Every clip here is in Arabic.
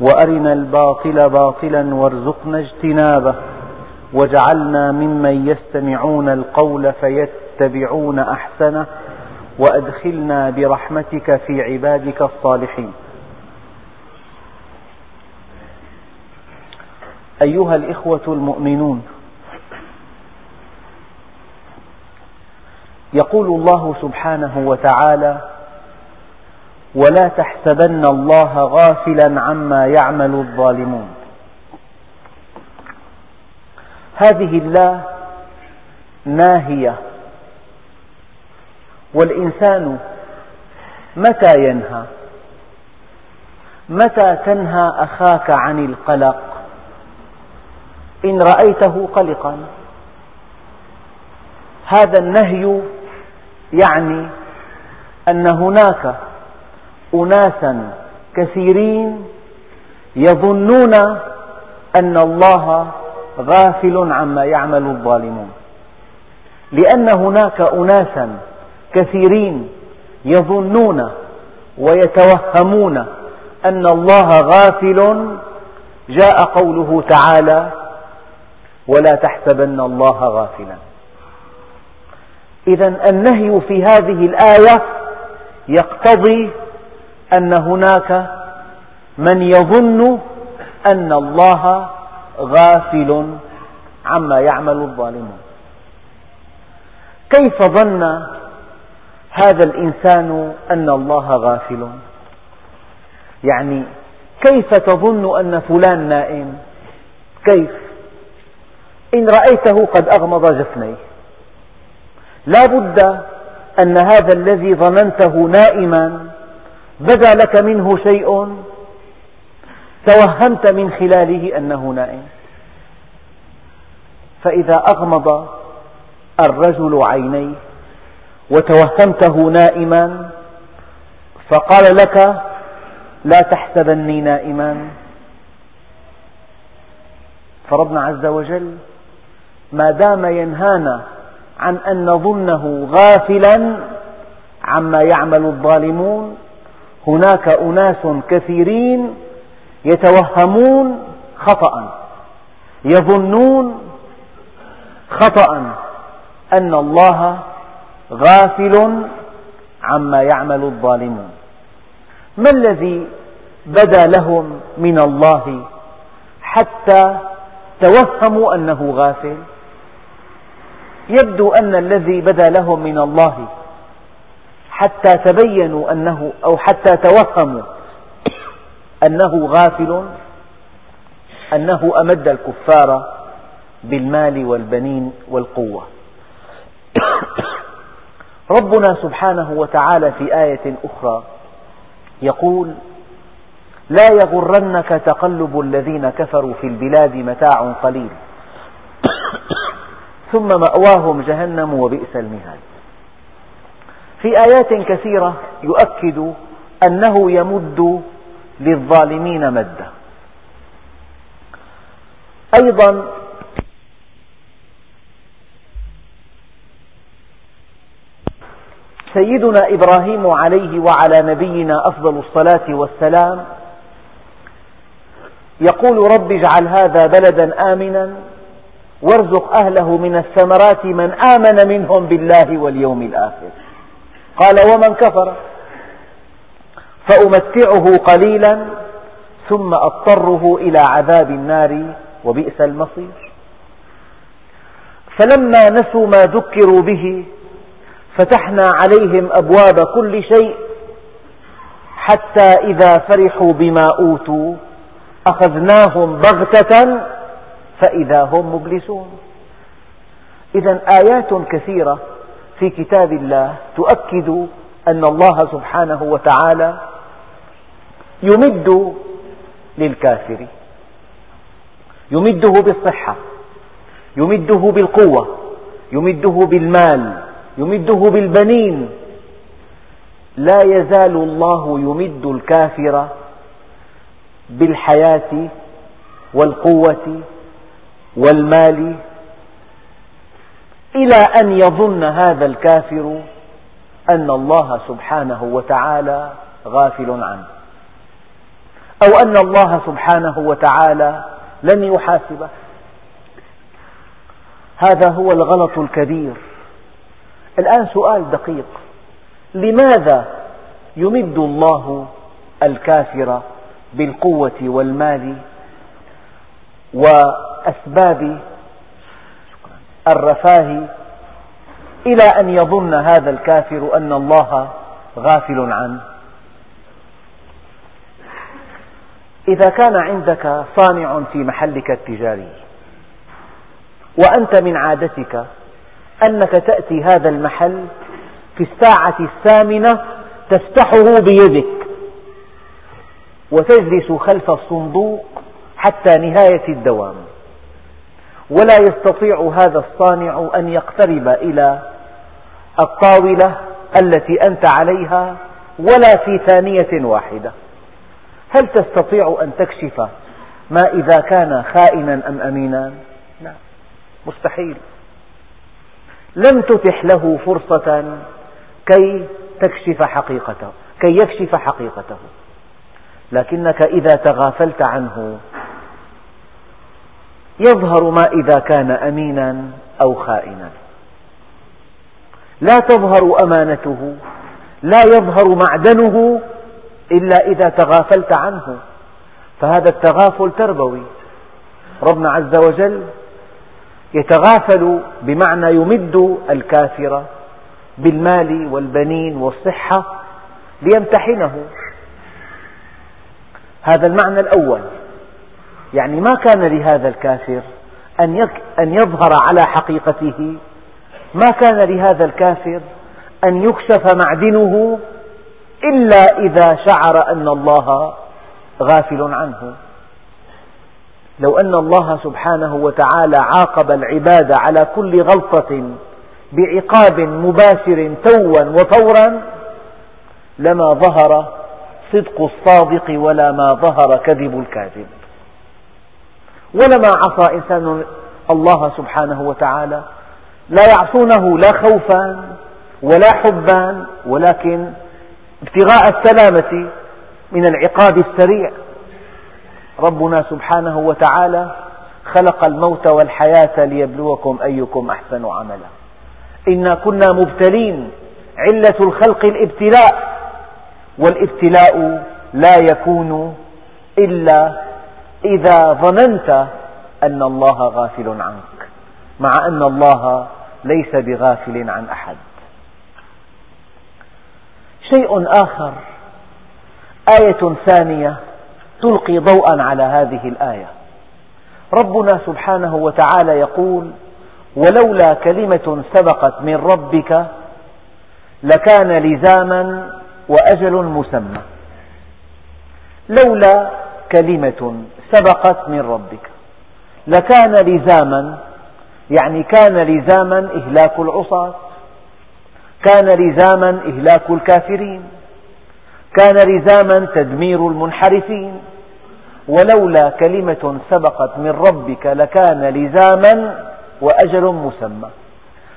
وأرنا الباطل باطلا وارزقنا اجتنابه واجعلنا ممن يستمعون القول فيتبعون أحسنه وأدخلنا برحمتك في عبادك الصالحين. أيها الإخوة المؤمنون يقول الله سبحانه وتعالى ولا تحسبن الله غافلا عما يعمل الظالمون. هذه الله ناهية. والإنسان متى ينهى؟ متى تنهى أخاك عن القلق؟ إن رأيته قلقا. هذا النهي يعني أن هناك أناسا كثيرين يظنون أن الله غافل عما يعمل الظالمون. لأن هناك أناسا كثيرين يظنون ويتوهمون أن الله غافل. جاء قوله تعالى ولا تحسبن الله غافلا. إذا النهي في هذه الآية يقتضي أن هناك من يظن أن الله غافل عما يعمل الظالمون. كيف ظن هذا الإنسان أن الله غافل؟ يعني كيف تظن أن فلان نائم؟ كيف؟ إن رأيته قد أغمض جفنيه. لا بد أن هذا الذي ظننته نائما بدا لك منه شيء. توهمت من خلاله أنه نائم. فإذا أغمض الرجل عينيه وتوهمته نائما فقال لك لا تحسبني نائما. فربنا عز وجل ما دام ينهانا عن أن نظنه غافلا عما يعمل الظالمون هناك أناس كثيرين يتوهمون خطأ يظنون خطأ أن الله غافل عما يعمل الظالمون. ما الذي بدا لهم من الله حتى توهموا أنه غافل؟ يبدو أن الذي بدا لهم من الله حتى تبينوا أنه أو حتى توهموا أنه غافل أنه أمد الكفار بالمال والبنين والقوة. ربنا سبحانه وتعالى في آية أخرى يقول لا يغرنك تقلب الذين كفروا في البلاد متاع قليل. ثم مأواهم جهنم وبئس المهاد. في آيات كثيرة يؤكد أنه يمد للظالمين مدا أيضا سيدنا إبراهيم عليه وعلى نبينا أفضل الصلاة والسلام يقول رب اجعل هذا بلدا آمنا وارزق أهله من الثمرات من آمن منهم بالله واليوم الآخر. قال ومن كفر فأمتعه قليلا ثم أضطره إلى عذاب النار وبئس المصير. فلما نسوا ما ذكروا به فتحنا عليهم أبواب كل شيء حتى إذا فرحوا بما أوتوا أخذناهم بغتة فإذا هم مبلسون. إذا آيات كثيرة في كتاب الله تؤكد أن الله سبحانه وتعالى يمد للكافر. يمده بالصحة يمده بالقوة يمده بالمال يمده بالبنين. لا يزال الله يمد الكافر بالحياة والقوة والمال إلى أن يظن هذا الكافر أن الله سبحانه وتعالى غافل عنه. أو أن الله سبحانه وتعالى لن يحاسبه. هذا هو الغلط الكبير. الآن سؤال دقيق. لماذا يمد الله الكافر بالقوة والمال وأسباب الرفاه إلى أن يظن هذا الكافر أن الله غافل عنه. إذا كان عندك صانع في محلك التجاري وأنت من عادتك أنك تأتي هذا المحل في الساعة الثامنة تفتحه بيدك وتجلس خلف الصندوق حتى نهاية الدوام. ولا يستطيع هذا الصانع أن يقترب إلى الطاولة التي أنت عليها ولا في ثانية واحدة. هل تستطيع أن تكشف ما إذا كان خائنا أم أمينا؟ لا مستحيل. لم تتح له فرصة كي تكشف حقيقته كي يكشف حقيقته. لكنك إذا تغافلت عنه يظهر ما إذا كان أمينا أو خائنا. لا تظهر أمانته لا يظهر معدنه إلا إذا تغافلت عنه. فهذا التغافل تربوي. ربنا عز وجل يتغافل بمعنى يمد الكافر بالمال والبنين والصحة ليمتحنه. هذا المعنى الأول. يعني ما كان لهذا الكافر أن يظهر على حقيقته. ما كان لهذا الكافر أن يكشف معدنه إلا إذا شعر أن الله غافل عنه. لو أن الله سبحانه وتعالى عاقب العباد على كل غلطة بعقاب مباشر توا وفورا لما ظهر صدق الصادق ولا ما ظهر كذب الكاذب. ولما عصى إنسان الله سبحانه وتعالى لا يعصونه لا خوفا ولا حبا ولكن ابتغاء السلامة من العقاب السريع. ربنا سبحانه وتعالى خلق الموت والحياة ليبلوكم أيكم أحسن عملا. إنا كنا مبتلين علة الخلق الابتلاء والابتلاء لا يكون إلا إذا ظننت أن الله غافل عنك مع أن الله ليس بغافل عن أحد. شيء آخر آية ثانية تلقي ضوءا على هذه الآية. ربنا سبحانه وتعالى يقول ولولا كلمة سبقت من ربك لكان لزاما وأجل مسمى لولا كلمة سبقت من ربك. لكان لزاما يعني كان لزاما إهلاك العصاة كان لزاما إهلاك الكافرين كان لزاما تدمير المنحرفين. ولولا كلمة سبقت من ربك لكان لزاما وأجل مسمى.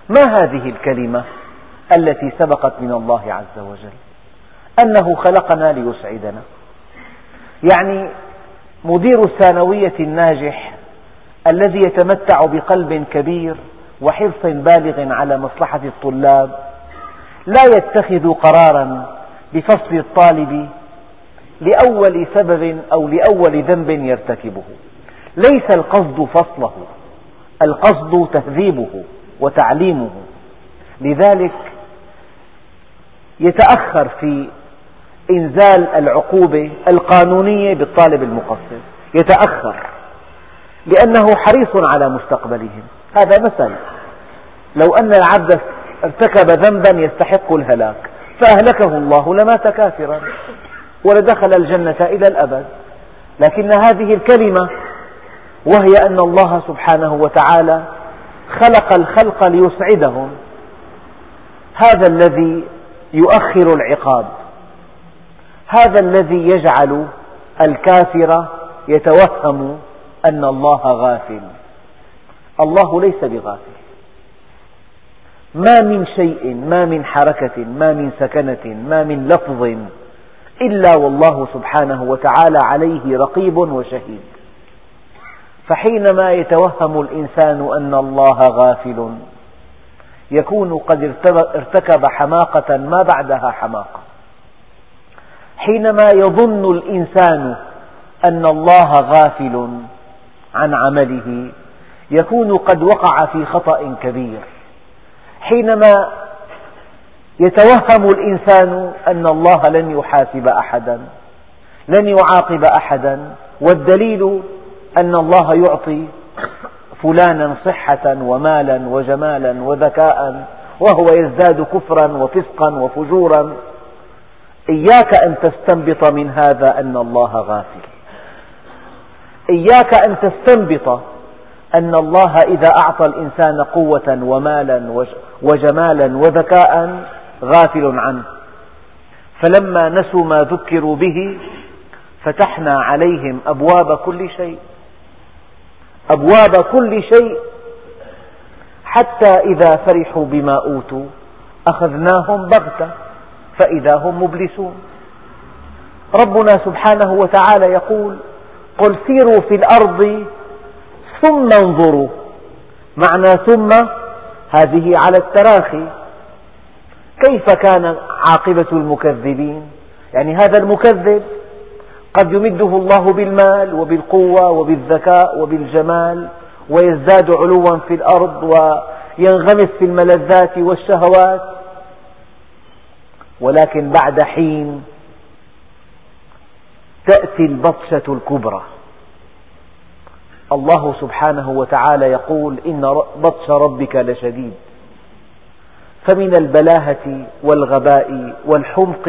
ما هذه الكلمة التي سبقت من الله عز وجل؟ أنه خلقنا ليسعدنا. يعني مدير الثانوية الناجح الذي يتمتع بقلب كبير وحرص بالغ على مصلحة الطلاب لا يتخذ قرارا بفصل الطالب لأول سبب أو لأول ذنب يرتكبه. ليس القصد فصله القصد تهذيبه وتعليمه. لذلك يتأخر في إنزال العقوبة القانونية بالطالب المقصر. يتأخر لأنه حريص على مستقبلهم. هذا مثل. لو أن العبد ارتكب ذنبا يستحق الهلاك فأهلكه الله لمات كافرا ولدخل الجنة إلى الأبد. لكن هذه الكلمة وهي أن الله سبحانه وتعالى خلق الخلق ليسعدهم. هذا الذي يؤخر العقاب. هذا الذي يجعل الكافر يتوهم أن الله غافل. الله ليس بغافل. ما من شيء ما من حركة ما من سكنة ما من لفظ إلا والله سبحانه وتعالى عليه رقيب وشهيد. فحينما يتوهم الإنسان أن الله غافل يكون قد ارتكب حماقة ما بعدها حماقة. حينما يظن الإنسان أن الله غافل عن عمله يكون قد وقع في خطأ كبير. حينما يتوهم الإنسان أن الله لن يحاسب أحدا لن يعاقب أحدا والدليل أن الله يعطي فلانا صحة ومالا وجمالا وذكاء وهو يزداد كفرا وفسقا وفجورا إياك أن تستنبط من هذا أن الله غافل. إياك أن تستنبط أن الله إذا أعطى الإنسان قوة ومالا وجمالا وذكاء غافل عنه. فلما نسوا ما ذكروا به فتحنا عليهم أبواب كل شيء. أبواب كل شيء حتى إذا فرحوا بما أوتوا أخذناهم بغتة. فإذا هم مبلسون. ربنا سبحانه وتعالى يقول قل سيروا في الأرض ثم انظروا. معنى ثم هذه على التراخي. كيف كان عاقبة المكذبين؟ يعني هذا المكذب قد يمده الله بالمال وبالقوة وبالذكاء وبالجمال ويزداد علوا في الأرض وينغمس في الملذات والشهوات. ولكن بعد حين تأتي البطشة الكبرى. الله سبحانه وتعالى يقول إن بطش ربك لشديد. فمن البلاهة والغباء والحمق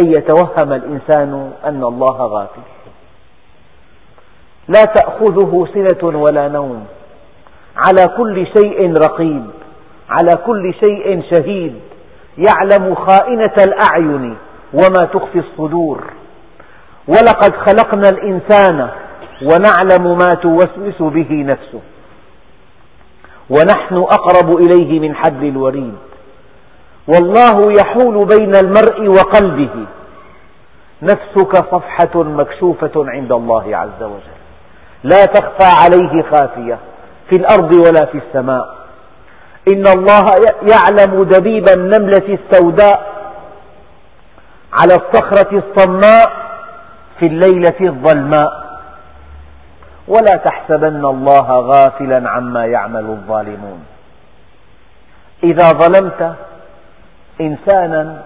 أن يتوهم الإنسان أن الله غافل. لا تأخذه سنة ولا نوم. على كل شيء رقيب. على كل شيء شهيد. يعلم خائنة الأعين وما تخفي الصدور. ولقد خلقنا الإنسان ونعلم ما توسوس به نفسه. ونحن أقرب إليه من حبل الوريد. والله يحول بين المرء وقلبه. نفسك صفحة مكشوفة عند الله عز وجل. لا تخفى عليه خافية في الأرض ولا في السماء. إن الله يعلم دبيب النملة السوداء على الصخرة الصماء في الليلة الظلماء. ولا تحسبن الله غافلا عما يعمل الظالمون. إذا ظلمت إنسانا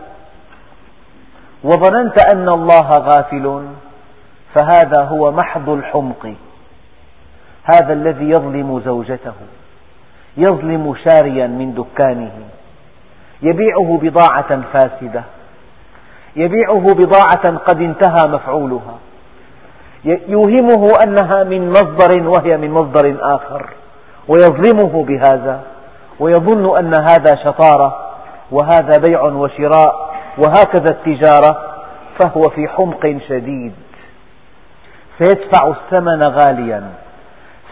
وظننت أن الله غافل فهذا هو محض الحمق. هذا الذي يظلم زوجته. يظلم شاريا من دكانه. يبيعه بضاعة فاسدة. يبيعه بضاعة قد انتهى مفعولها. يوهمه أنها من مصدر وهي من مصدر آخر. ويظلمه بهذا. ويظن أن هذا شطارة. وهذا بيع وشراء. وهكذا التجارة. فهو في حمق شديد. سيدفع الثمن غاليا.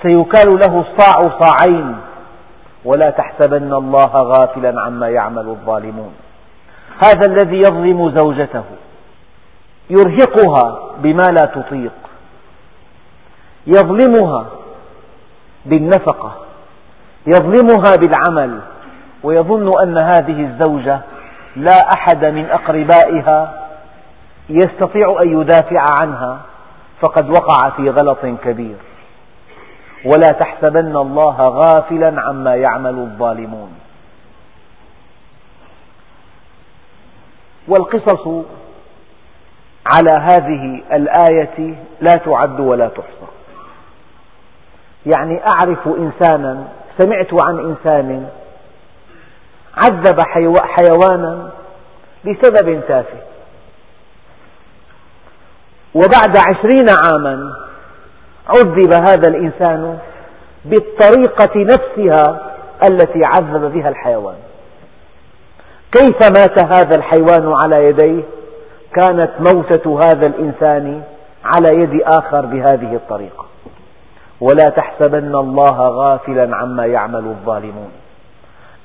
سيكال له الصاع صاعين. ولا تحسبن الله غافلا عما يعمل الظالمون. هذا الذي يظلم زوجته. يرهقها بما لا تطيق. يظلمها بالنفقة. يظلمها بالعمل. ويظن أن هذه الزوجة لا أحد من أقربائها يستطيع أن يدافع عنها. فقد وقع في غلط كبير. ولا تحسبن الله غافلا عما يعمل الظالمون. والقصص على هذه الآية لا تعد ولا تحصى. يعني أعرف إنسانا سمعت عن إنسان عذب حيوانا لسبب تافه. وبعد عشرين عاما عذب هذا الإنسان بالطريقة نفسها التي عذب بها الحيوان. كيف مات هذا الحيوان على يديه؟ كانت موتة هذا الإنسان على يد آخر بهذه الطريقة. ولا تحسبن الله غافلا عما يعمل الظالمون.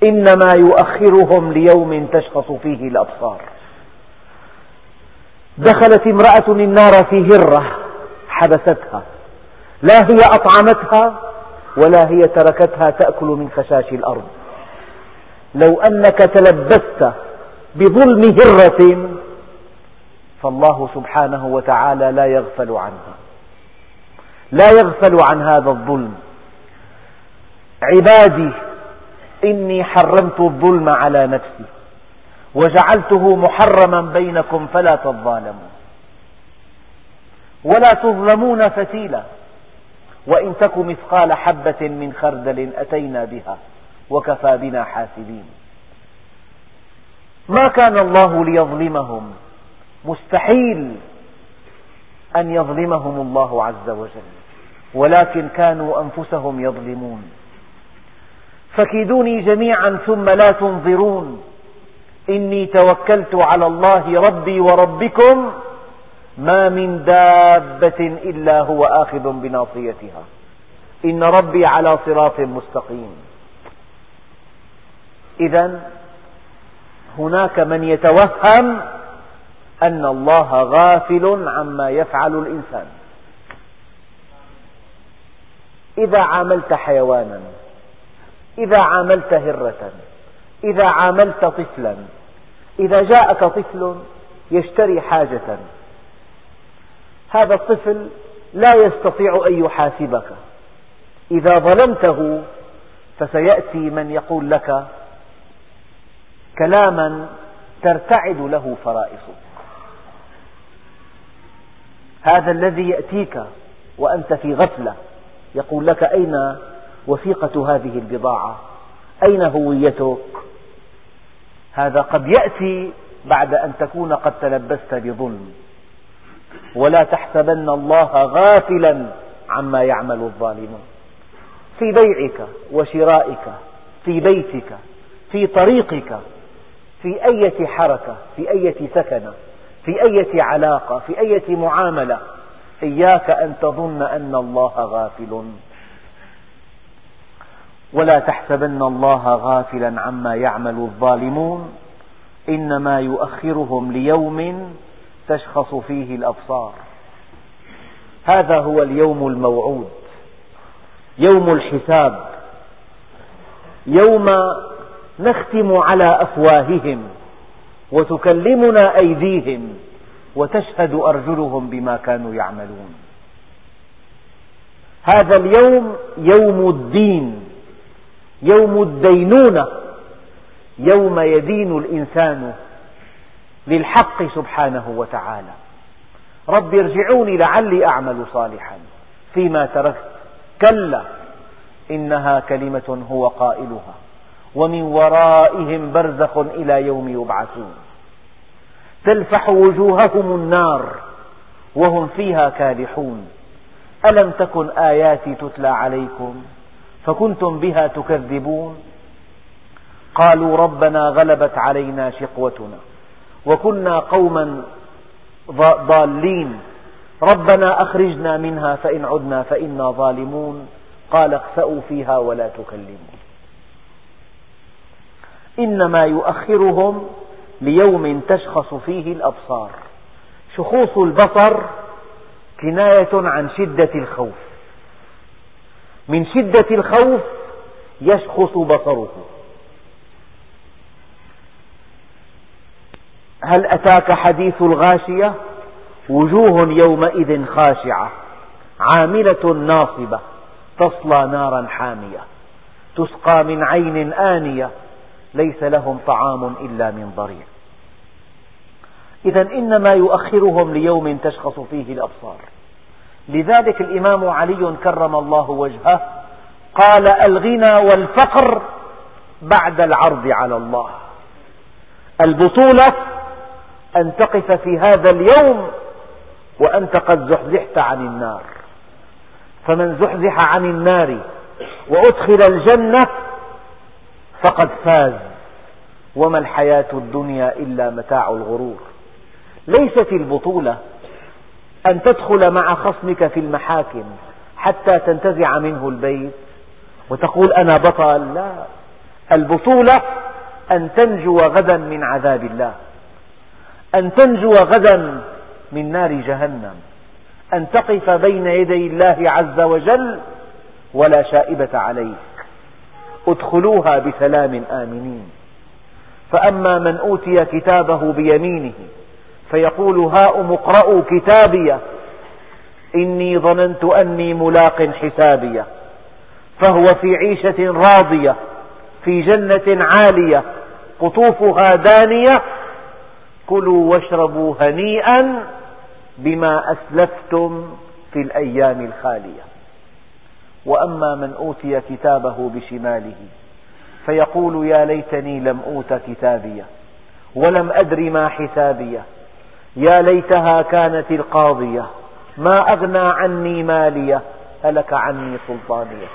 إنما يؤخرهم ليوم تشخص فيه الأبصار. دخلت امرأة النار في هرة حبستها. لا هي أطعمتها ولا هي تركتها تأكل من خشاش الأرض. لو أنك تلبست بظلم هرة فالله سبحانه وتعالى لا يغفل عنها. لا يغفل عن هذا الظلم. عبادي إني حرمت الظلم على نفسي وجعلته محرما بينكم فلا تظالموا ولا تظلمون فتيلا. وإن تك مثقال حبة من خردل أتينا بها وكفى بنا حاسبين. ما كان الله ليظلمهم. مستحيل أن يظلمهم الله عز وجل. ولكن كانوا أنفسهم يظلمون. فكيدوني جميعا ثم لا تنظرون. إني توكلت على الله ربي وربكم ما من دابة إلا هو آخذ بناصيتها. إن ربي على صراط مستقيم. إذا هناك من يتوهم أن الله غافل عما يفعل الإنسان. إذا عاملت حيوانا إذا عاملت هرة إذا عاملت طفلا إذا جاءك طفل يشتري حاجة هذا الطفل لا يستطيع أن يحاسبك. إذا ظلمته فسيأتي من يقول لك كلاما ترتعد له فرائصك. هذا الذي يأتيك وأنت في غفلة يقول لك أين وثيقة هذه البضاعة؟ أين هويتك؟ هذا قد يأتي بعد أن تكون قد تلبست بظلم. ولا تحسبن الله غافلا عما يعمل الظالمون. في بيعك وشرائك في بيتك في طريقك في أية حركة في أية سكنة في أية علاقة في أية معاملة إياك أن تظن أن الله غافل. ولا تحسبن الله غافلا عما يعمل الظالمون. إنما يؤخرهم ليوم تشخص فيه الأبصار. هذا هو اليوم الموعود يوم الحساب يوم نختم على أفواههم وتكلمنا أيديهم وتشهد أرجلهم بما كانوا يعملون. هذا اليوم يوم الدين يوم الدينونة يوم يدين الإنسان للحق سبحانه وتعالى. رب ارجعوني لعلي أعمل صالحا فيما تركت. كلا إنها كلمة هو قائلها. ومن ورائهم برزخ إلى يوم يبعثون. تلفح وجوههم النار وهم فيها كالحون. ألم تكن آياتي تتلى عليكم؟ فكنتم بها تكذبون. قالوا ربنا غلبت علينا شقوتنا. وكنا قوما ضالين. ربنا أخرجنا منها فإن عدنا فإنا ظالمون. قال اخسأوا فيها ولا تكلمون. إنما يؤخرهم ليوم تشخص فيه الأبصار. شخوص البصر كناية عن شدة الخوف. من شدة الخوف يشخص بصره. هل أتاك حديث الغاشية؟ وجوه يومئذ خاشعة عاملة ناصبة تصلى نارا حامية تسقى من عين آنية ليس لهم طعام إلا من ضريع. إذا إنما يؤخرهم ليوم تشخص فيه الأبصار. لذلك الإمام علي كرم الله وجهه قال الغنى والفقر بعد العرض على الله. البطولة أن تقف في هذا اليوم وأنت قد زحزحت عن النار. فمن زحزح عن النار وأدخل الجنة فقد فاز. وما الحياة الدنيا إلا متاع الغرور. ليست البطولة أن تدخل مع خصمك في المحاكم حتى تنتزع منه البيت وتقول أنا بطل. لا. البطولة أن تنجو غدا من عذاب الله. أن تنجو غدا من نار جهنم أن تقف بين يدي الله عز وجل ولا شائبة عليك. ادخلوها بسلام آمنين. فأما من أوتي كتابه بيمينه فيقول هاؤم اقرءوا كتابي إني ظننت أني ملاق حسابيه فهو في عيشة راضية في جنة عالية قطوفها دانية كلوا واشربوا هنيئا بما أسلفتم في الأيام الخالية. وأما من أوتي كتابه بشماله فيقول يا ليتني لم أوت كتابية ولم أدر ما حسابية. يا ليتها كانت القاضية ما أغنى عني مالية هلك عني سلطانية.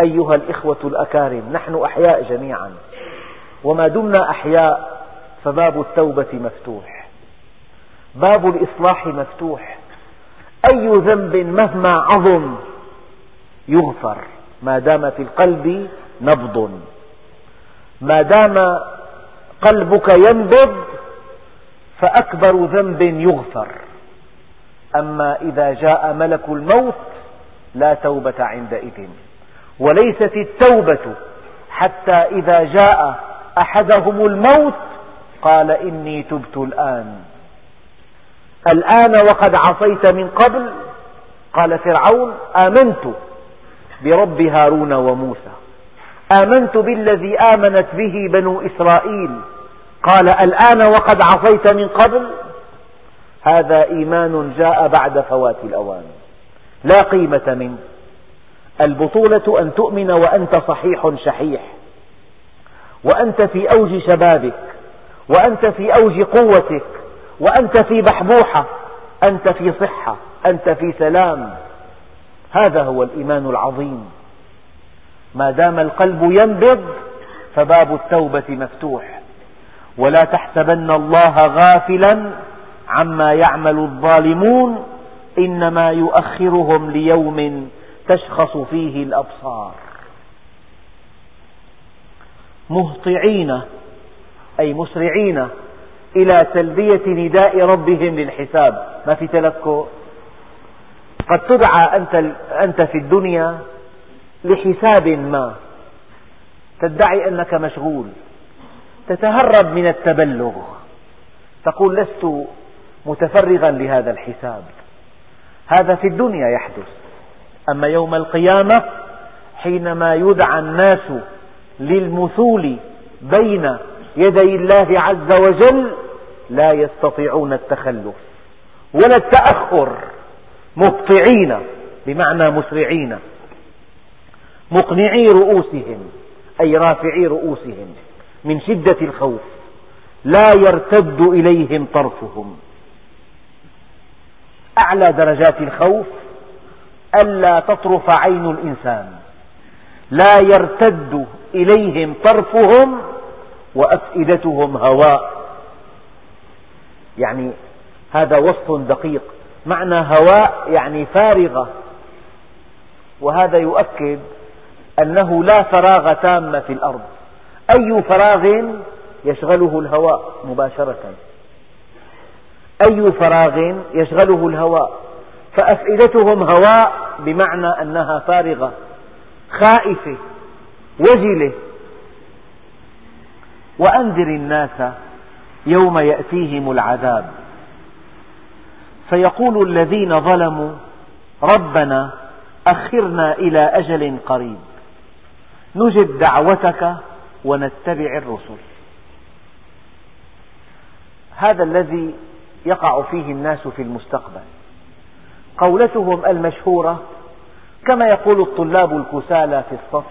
أيها الإخوة الأكارم نحن أحياء جميعا وما دمنا أحياء فباب التوبة مفتوح. باب الإصلاح مفتوح. أي ذنب مهما عظم يغفر. ما دام في القلب نبض. ما دام قلبك ينبض فأكبر ذنب يغفر. أما إذا جاء ملك الموت لا توبة عندئذ. وليست التوبة حتى إذا جاء أحدهم الموت قال إني تبت الآن. الآن وقد عصيت من قبل. قال فرعون آمنت برب هارون وموسى. آمنت بالذي آمنت به بنو إسرائيل. قال الآن وقد عصيت من قبل. هذا إيمان جاء بعد فوات الأوان. لا قيمة منه. البطولة أن تؤمن وأنت صحيح شحيح. وأنت في أوج شبابك. وأنت في أوج قوتك وأنت في بحبوحة أنت في صحة أنت في سلام. هذا هو الإيمان العظيم. ما دام القلب ينبض فباب التوبة مفتوح. ولا تحسبن الله غافلا عما يعمل الظالمون إنما يؤخرهم ليوم تشخص فيه الأبصار. مهطعين أي مسرعين إلى تلبية نداء ربهم للحساب. ما في تلكؤ. قد تدعى أنت, أنت في الدنيا لحساب ما. تدعي أنك مشغول. تتهرب من التبلغ. تقول لست متفرغا لهذا الحساب. هذا في الدنيا يحدث. أما يوم القيامة حينما يدعى الناس للمثول بين يدي الله عز وجل لا يستطيعون التخلف ولا التأخر مبطعين بمعنى مسرعين مقنعي رؤوسهم أي رافعي رؤوسهم من شدة الخوف لا يرتد إليهم طرفهم. أعلى درجات الخوف ألا تطرف عين الإنسان لا يرتد إليهم طرفهم وأفئدتهم هواء. يعني هذا وصف دقيق. معنى هواء يعني فارغة. وهذا يؤكد أنه لا فراغ تام في الأرض. أي فراغ يشغله الهواء مباشرة. أي فراغ يشغله الهواء. فأفئدتهم هواء بمعنى أنها فارغة. خائفة. وجلة. وأنذر الناس يوم يأتيهم العذاب. فيقول الذين ظلموا ربنا أخرنا إلى أجل قريب. نجب دعوتك ونتبع الرسل. هذا الذي يقع فيه الناس في المستقبل. قولتهم المشهورة كما يقول الطلاب الكسالى في الصف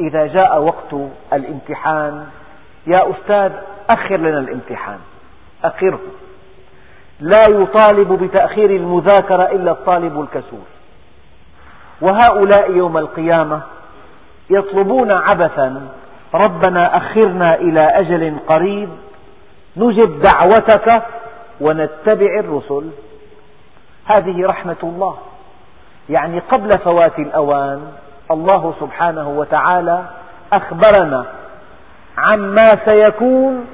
إذا جاء وقت الامتحان يا أستاذ أخر لنا الامتحان. أخره لا يطالب بتأخير المذاكرة إلا الطالب الكسول. وهؤلاء يوم القيامة يطلبون عبثا ربنا أخرنا إلى أجل قريب نجب دعوتك ونتبع الرسل. هذه رحمة الله. يعني قبل فوات الأوان الله سبحانه وتعالى أخبرنا عما سيكون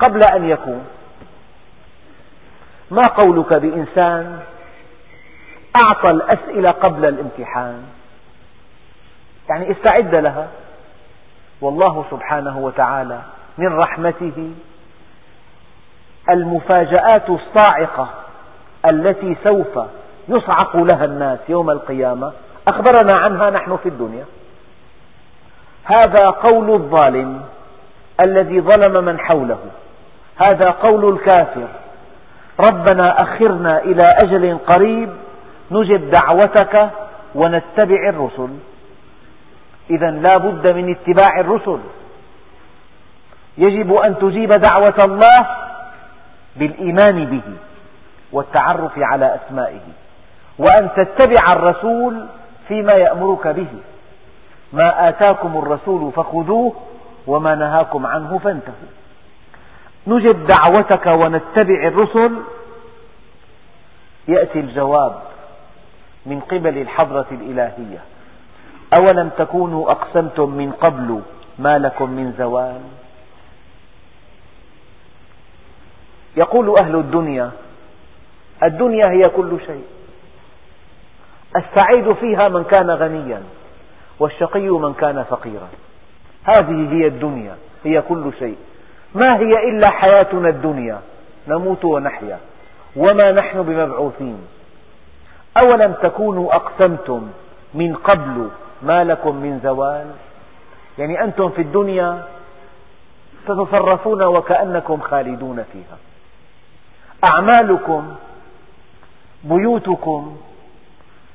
قبل أن يكون. ما قولك بإنسان أعطى الأسئلة قبل الامتحان؟ يعني استعد لها. والله سبحانه وتعالى من رحمته المفاجآت الصاعقة التي سوف يصعق لها الناس يوم القيامة. أخبرنا عنها نحن في الدنيا. هذا قول الظالم. الذي ظلم من حوله. هذا قول الكافر. ربنا أخرنا إلى أجل قريب نجب دعوتك ونتبع الرسل. إذا لا بد من اتباع الرسل. يجب أن تجيب دعوة الله بالإيمان به والتعرف على أسمائه وأن تتبع الرسول فيما يأمرك به. ما آتاكم الرسول فخذوه وما نهاكم عنه فانتهوا. نجب دعوتك ونتبع الرسل. يأتي الجواب من قبل الحضرة الإلهية. أولم تكونوا أقسمتم من قبل ما لكم من زوال؟ يقول أهل الدنيا الدنيا هي كل شيء. السعيد فيها من كان غنيا والشقي من كان فقيرا. هذه هي الدنيا هي كل شيء. ما هي إلا حياتنا الدنيا؟ نموت ونحيا. وما نحن بمبعوثين. أولم تكونوا أقسمتم من قبل ما لكم من زوال؟ يعني أنتم في الدنيا تتصرفون وكأنكم خالدون فيها. أعمالكم بيوتكم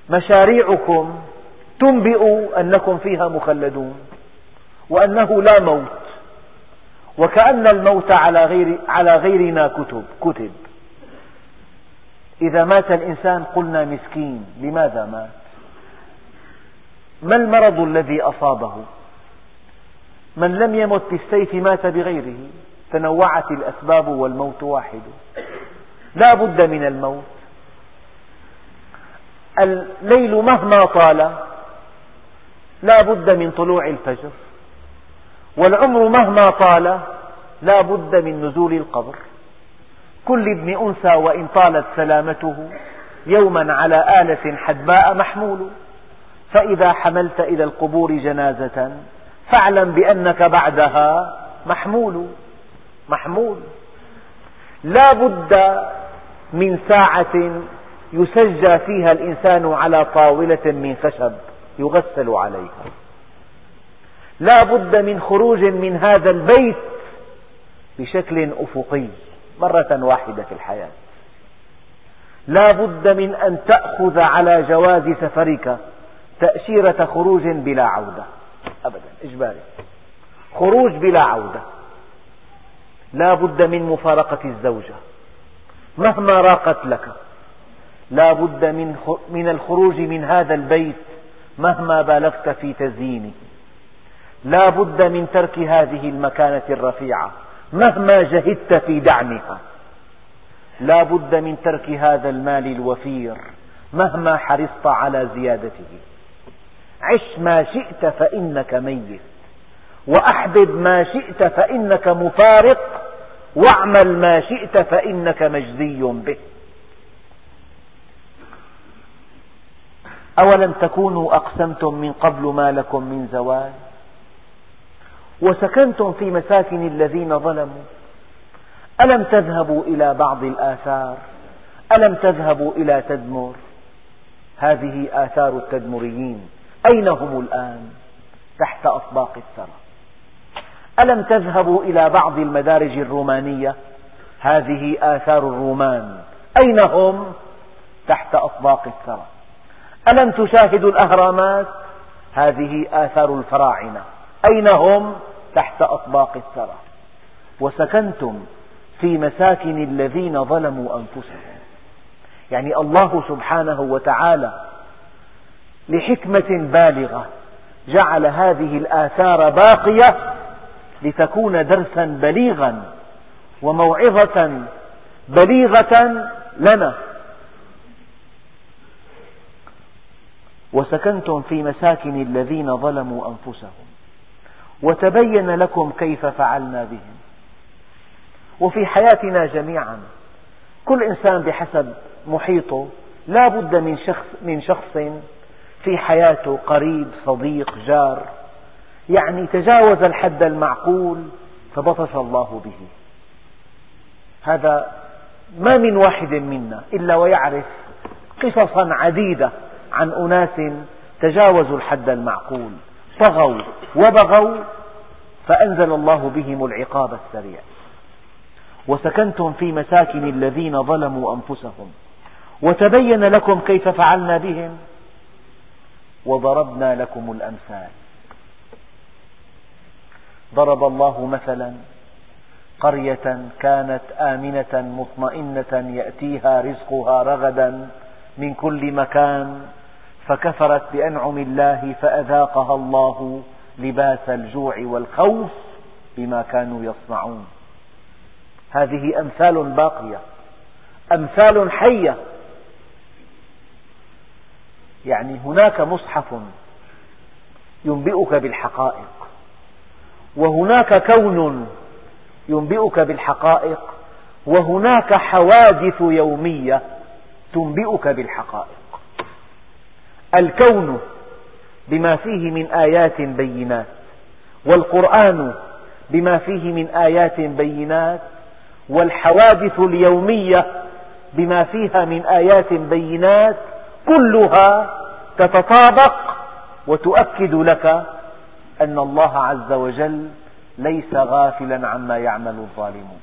مشاريعكم تنبئ أنكم فيها مخلدون. وأنه لا موت. وكأن الموت على, غير على غيرنا كتب, كتب. إذا مات الإنسان قلنا مسكين لماذا مات؟ ما المرض الذي أصابه؟ من لم يمت بالسيف مات بغيره. تنوعت الأسباب والموت واحد. لا بد من الموت. الليل مهما طال لا بد من طلوع الفجر. والعمر مهما طال لا بد من نزول القبر. كل ابن أنثى وإن طالت سلامته يوما على آلة حدباء محمول. فإذا حملت إلى القبور جنازة فاعلم بأنك بعدها محمول. محمول. لا بد من ساعة يسجى فيها الإنسان على طاولة من خشب يغسل عليها. لا بد من خروج من هذا البيت بشكل أفقي مرة واحدة في الحياة. لا بد من أن تأخذ على جواز سفرك تأشيرة خروج بلا عودة. أبدا إجباري خروج بلا عودة. لا بد من مفارقة الزوجة. مهما راقت لك لا بد من الخروج من هذا البيت مهما بالغت في تزيينه. لا بد من ترك هذه المكانة الرفيعة مهما جهدت في دعمها. لا بد من ترك هذا المال الوفير مهما حرصت على زيادته. عش ما شئت فإنك ميت وأحبب ما شئت فإنك مفارق واعمل ما شئت فإنك مجزي به. أولم تكونوا أقسمتم من قبل ما لكم من زوال وسكنتم في مساكن الذين ظلموا. ألم تذهبوا إلى بعض الآثار؟ ألم تذهبوا إلى تدمر؟ هذه آثار التدمريين. أين هم الآن؟ تحت أطباق الثرى. ألم تذهبوا إلى بعض المدارج الرومانية؟ هذه آثار الرومان. أين هم؟ تحت أطباق الثرى. ألم تشاهدوا الأهرامات؟ هذه آثار الفراعنة. أين هم؟ تحت أطباق الثرى. وسكنتم في مساكن الذين ظلموا أنفسهم. يعني الله سبحانه وتعالى لحكمة بالغة جعل هذه الآثار باقية لتكون درسا بليغا وموعظة بليغة لنا. وسكنتم في مساكن الذين ظلموا أنفسهم. وتبين لكم كيف فعلنا بهم. وفي حياتنا جميعا كل إنسان بحسب محيطه لا بد من شخص, من شخص في حياته قريب صديق جار يعني تجاوز الحد المعقول فبطش الله به. هذا ما من واحد منا إلا ويعرف قصصا عديدة عن أناس تجاوزوا الحد المعقول. طغوا وبغوا فأنزل الله بهم العقاب السريع. وسكنتم في مساكن الذين ظلموا أنفسهم. وتبين لكم كيف فعلنا بهم. وضربنا لكم الأمثال. ضرب الله مثلا قرية كانت آمنة مطمئنة يأتيها رزقها رغدا من كل مكان. فكفرت بأنعم الله فأذاقها الله لباس الجوع والخوف بما كانوا يصنعون. هذه أمثال باقية أمثال حية. يعني هناك مصحف ينبئك بالحقائق وهناك كون ينبئك بالحقائق وهناك حوادث يومية تنبئك بالحقائق. الكون بما فيه من آيات بينات والقرآن بما فيه من آيات بينات والحوادث اليومية بما فيها من آيات بينات كلها تتطابق وتؤكد لك أن الله عز وجل ليس غافلا عما يعمل الظالمون.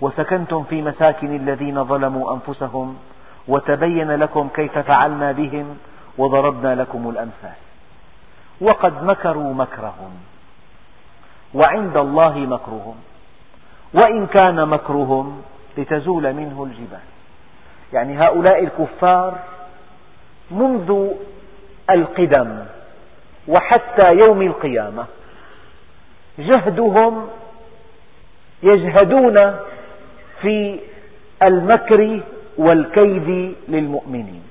وسكنتم في مساكن الذين ظلموا أنفسهم وتبين لكم كيف فعلنا بهم وضربنا لكم الأمثال. وقد مكروا مكرهم وعند الله مكرهم وإن كان مكرهم لتزول منه الجبال. يعني هؤلاء الكفار منذ القدم وحتى يوم القيامة جهدهم يجهدون في المكر والكيد للمؤمنين.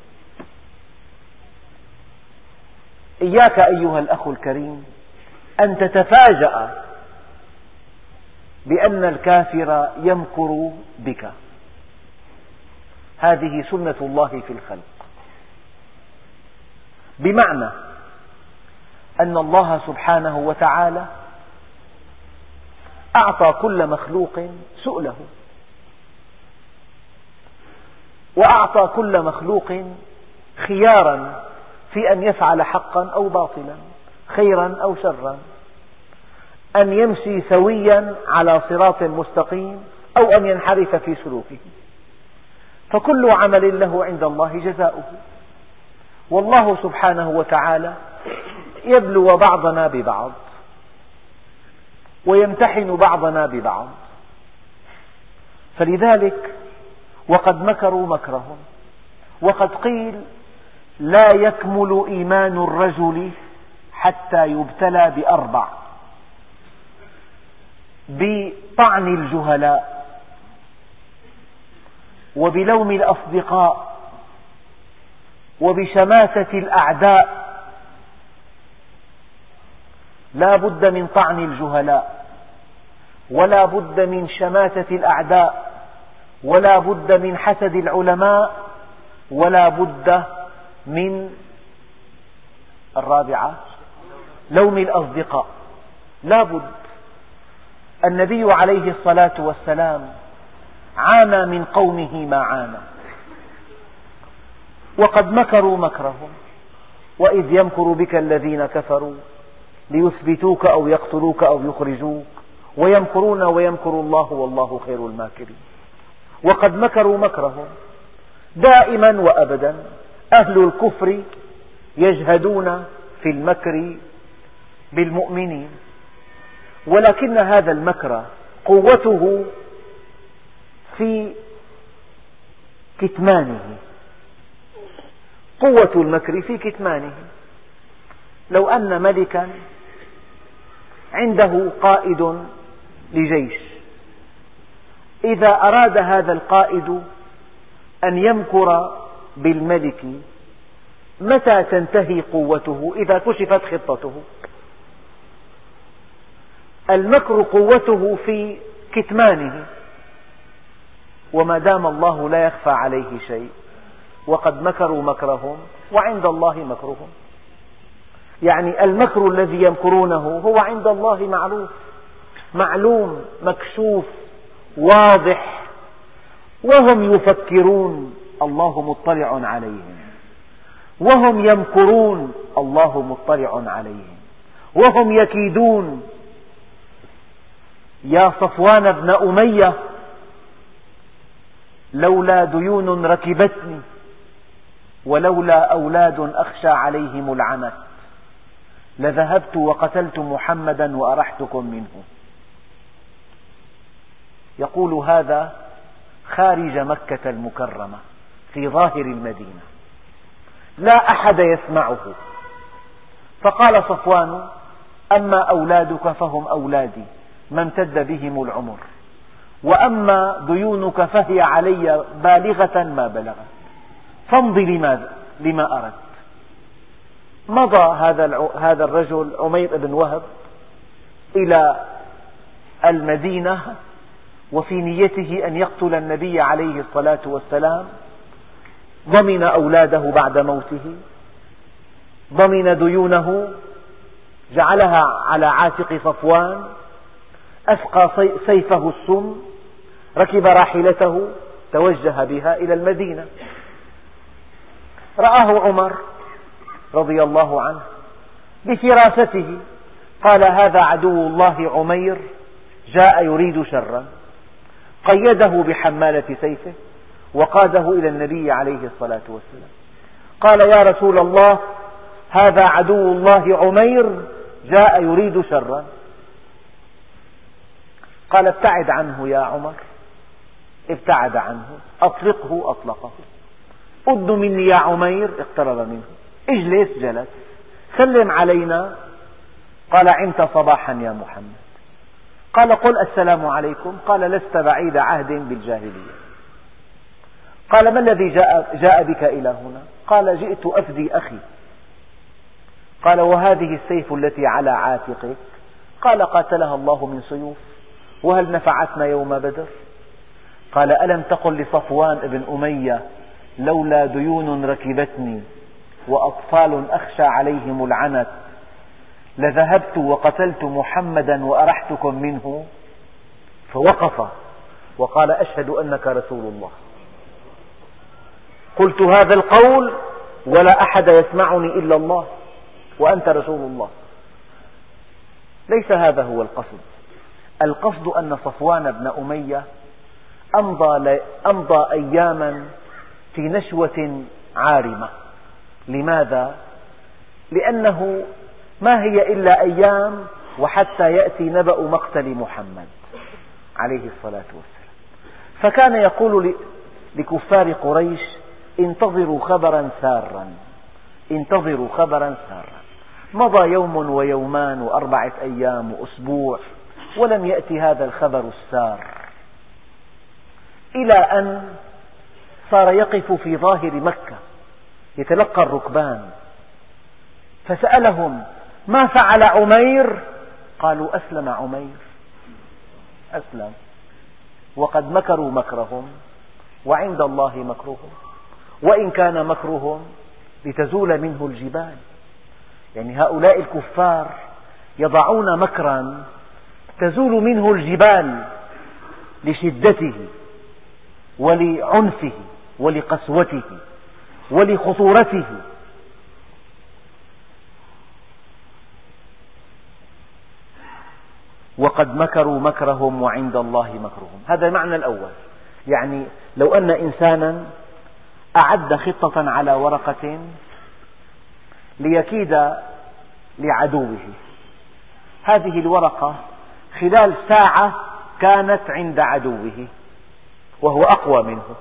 إياك أيها الأخ الكريم أن تتفاجأ بأن الكافر يمكر بك. هذه سنة الله في الخلق. بمعنى أن الله سبحانه وتعالى أعطى كل مخلوق سؤله. وأعطى كل مخلوق خيارا في أن يفعل حقا أو باطلا خيرا أو شرا. أن يمشي سويا على صراط مستقيم أو أن ينحرف في سلوكه. فكل عمل له عند الله جزاؤه. والله سبحانه وتعالى يبلو بعضنا ببعض ويمتحن بعضنا ببعض. فلذلك وقد مكروا مكرهم. وقد قيل لا يكمل إيمان الرجل حتى يبتلى بأربع. بطعن الجهلاء وبلوم الأصدقاء وبشماتة الأعداء. لا بد من طعن الجهلاء ولا بد من شماتة الأعداء. ولا بد من حسد العلماء ولا بد من الرابعة لوم الأصدقاء. لا بد. النبي عليه الصلاة والسلام عانى من قومه ما عانى. وقد مكروا مكرهم. وإذ يمكر بك الذين كفروا ليثبتوك أو يقتلوك أو يخرجوك. ويمكرون ويمكر الله والله خير الماكرين. وقد مكروا مكرهم. دائما وأبدا أهل الكفر يجهدون في المكر بالمؤمنين. ولكن هذا المكر قوته في كتمانه. قوة المكر في كتمانه. لو أن ملكا عنده قائد لجيش. إذا أراد هذا القائد أن يمكر بالملك متى تنتهي قوته إذا كشفت خطته؟ المكر قوته في كتمانه وما دام الله لا يخفى عليه شيء وقد مكروا مكرهم وعند الله مكرهم. يعني المكر الذي يمكرونه هو عند الله معروف معلوم مكشوف. واضح وهم يفكرون الله مطلع عليهم وهم يمكرون الله مطلع عليهم وهم يكيدون يا صفوان بن أمية لولا ديون ركبتني ولولا أولاد أخشى عليهم العنت لذهبت وقتلت محمدا وأرحتكم منه يقول هذا خارج مكة المكرمة في ظاهر المدينة. لا أحد يسمعه. فقال صفوان أما أولادك فهم أولادي ما امتد بهم العمر. وأما ديونك فهي علي بالغة ما بلغت. فامض لما, لما أردت. مضى هذا هذا الرجل عمير بن وهب إلى المدينة وفي نيته أن يقتل النبي عليه الصلاة والسلام ضمن أولاده بعد موته ضمن ديونه جعلها على عاتق صفوان أسقى سيفه السم ركب راحلته توجه بها إلى المدينة. رآه عمر رضي الله عنه بفراسته قال هذا عدو الله عمير جاء يريد شرا. قيده بحمالة سيفه وقاده إلى النبي عليه الصلاة والسلام. قال يا رسول الله هذا عدو الله عمير جاء يريد شرا. قال ابتعد عنه يا عمر. ابتعد عنه. أطلقه أطلقه. أد مني يا عمير اقترب منه. اجلس جلس. سلم علينا. قال عمت صباحا يا محمد. قال قل السلام عليكم. قال لست بعيد عهد بالجاهلية. قال ما الذي جاء, جاء بك إلى هنا؟ قال جئت أفدي أخي. قال وهذه السيف التي على عاتقك؟ قال قاتلها الله من سيوف. وهل نفعتنا يوم بدر؟ قال ألم تقل لصفوان بن أمية لولا ديون ركبتني وأطفال أخشى عليهم العنت لذهبت وقتلت محمدا وأرحتكم منه فوقف وقال أشهد أنك رسول الله. قلت هذا القول ولا أحد يسمعني إلا الله وأنت رسول الله. ليس هذا هو القصد. القصد أن صفوان بن أمية أمضى, أمضى أياما في نشوة عارمة. لماذا؟ لأنه ما هي إلا أيام وحتى يأتي نبأ مقتل محمد عليه الصلاة والسلام. فكان يقول لكفار قريش انتظروا خبرا سارا انتظروا خبرا سارا. مضى يوم ويومان وأربعة أيام وأسبوع ولم يأتي هذا الخبر السار. إلى أن صار يقف في ظاهر مكة يتلقى الركبان فسألهم ما فعل عمير؟ قالوا أسلم عمير. أسلم. وقد مكروا مكرهم وعند الله مكرهم وإن كان مكرهم لتزول منه الجبال. يعني هؤلاء الكفار يضعون مكرا تزول منه الجبال لشدته ولعنفه ولقسوته ولخطورته. وقد مكروا مكرهم وعند الله مكرهم. هذا المعنى الأول. يعني لو أن إنسانا أعد خطة على ورقة ليكيد لعدوه. هذه الورقة خلال ساعة كانت عند عدوه وهو أقوى منه.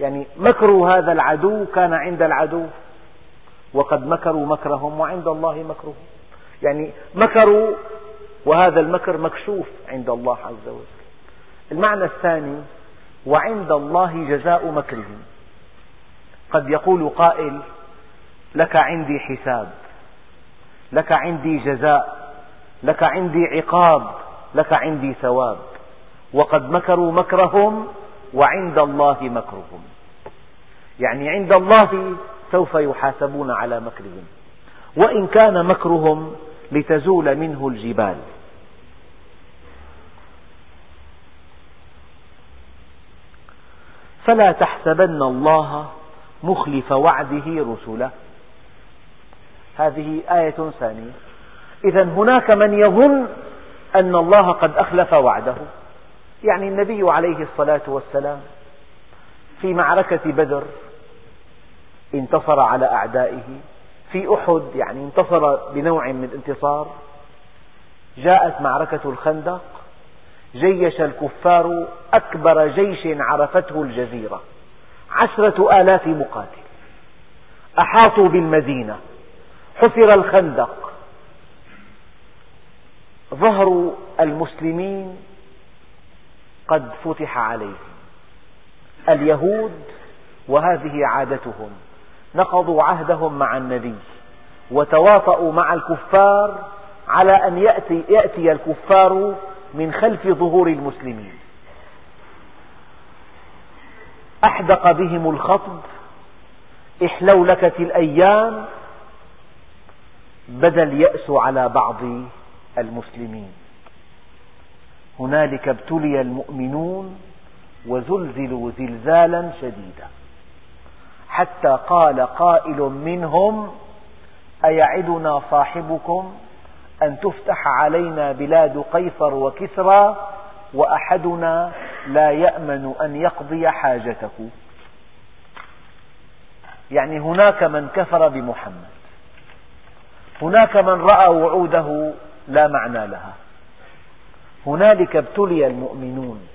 يعني مكر هذا العدو كان عند العدو وقد مكروا مكرهم وعند الله مكرهم. يعني مكروا وهذا المكر مكشوف عند الله عز وجل. المعنى الثاني وعند الله جزاء مكرهم. قد يقول قائل لك عندي حساب لك عندي جزاء لك عندي عقاب لك عندي ثواب. وقد مكروا مكرهم وعند الله مكرهم. يعني عند الله سوف يحاسبون على مكرهم. وإن كان مكرهم لتزول منه الجبال. فلا تحسبن الله مخلف وعده رسله. هذه آية ثانية. إذا هناك من يظن أن الله قد أخلف وعده. يعني النبي عليه الصلاة والسلام في معركة بدر انتصر على أعدائه. في أحد يعني انتصر بنوع من الانتصار جاءت معركة الخندق جيش الكفار أكبر جيش عرفته الجزيرة عشرة آلاف مقاتل. أحاطوا بالمدينة حفر الخندق. ظهر المسلمين قد فتح عليهم اليهود وهذه عادتهم. نقضوا عهدهم مع النبي وتواطؤوا مع الكفار على أن يأتي, يأتي الكفار من خلف ظهور المسلمين. أحدق بهم الخطب إحلولكت الأيام بدا اليأس على بعض المسلمين. هنالك ابتلي المؤمنون وزلزلوا زلزالا شديدا. حتى قال قائل منهم أيعدنا صاحبكم أن تفتح علينا بلاد قيصر وكسرى وأحدنا لا يأمن أن يقضي حاجته. يعني هناك من كفر بمحمد. هناك من رأى وعوده لا معنى لها. هنالك ابتلي المؤمنون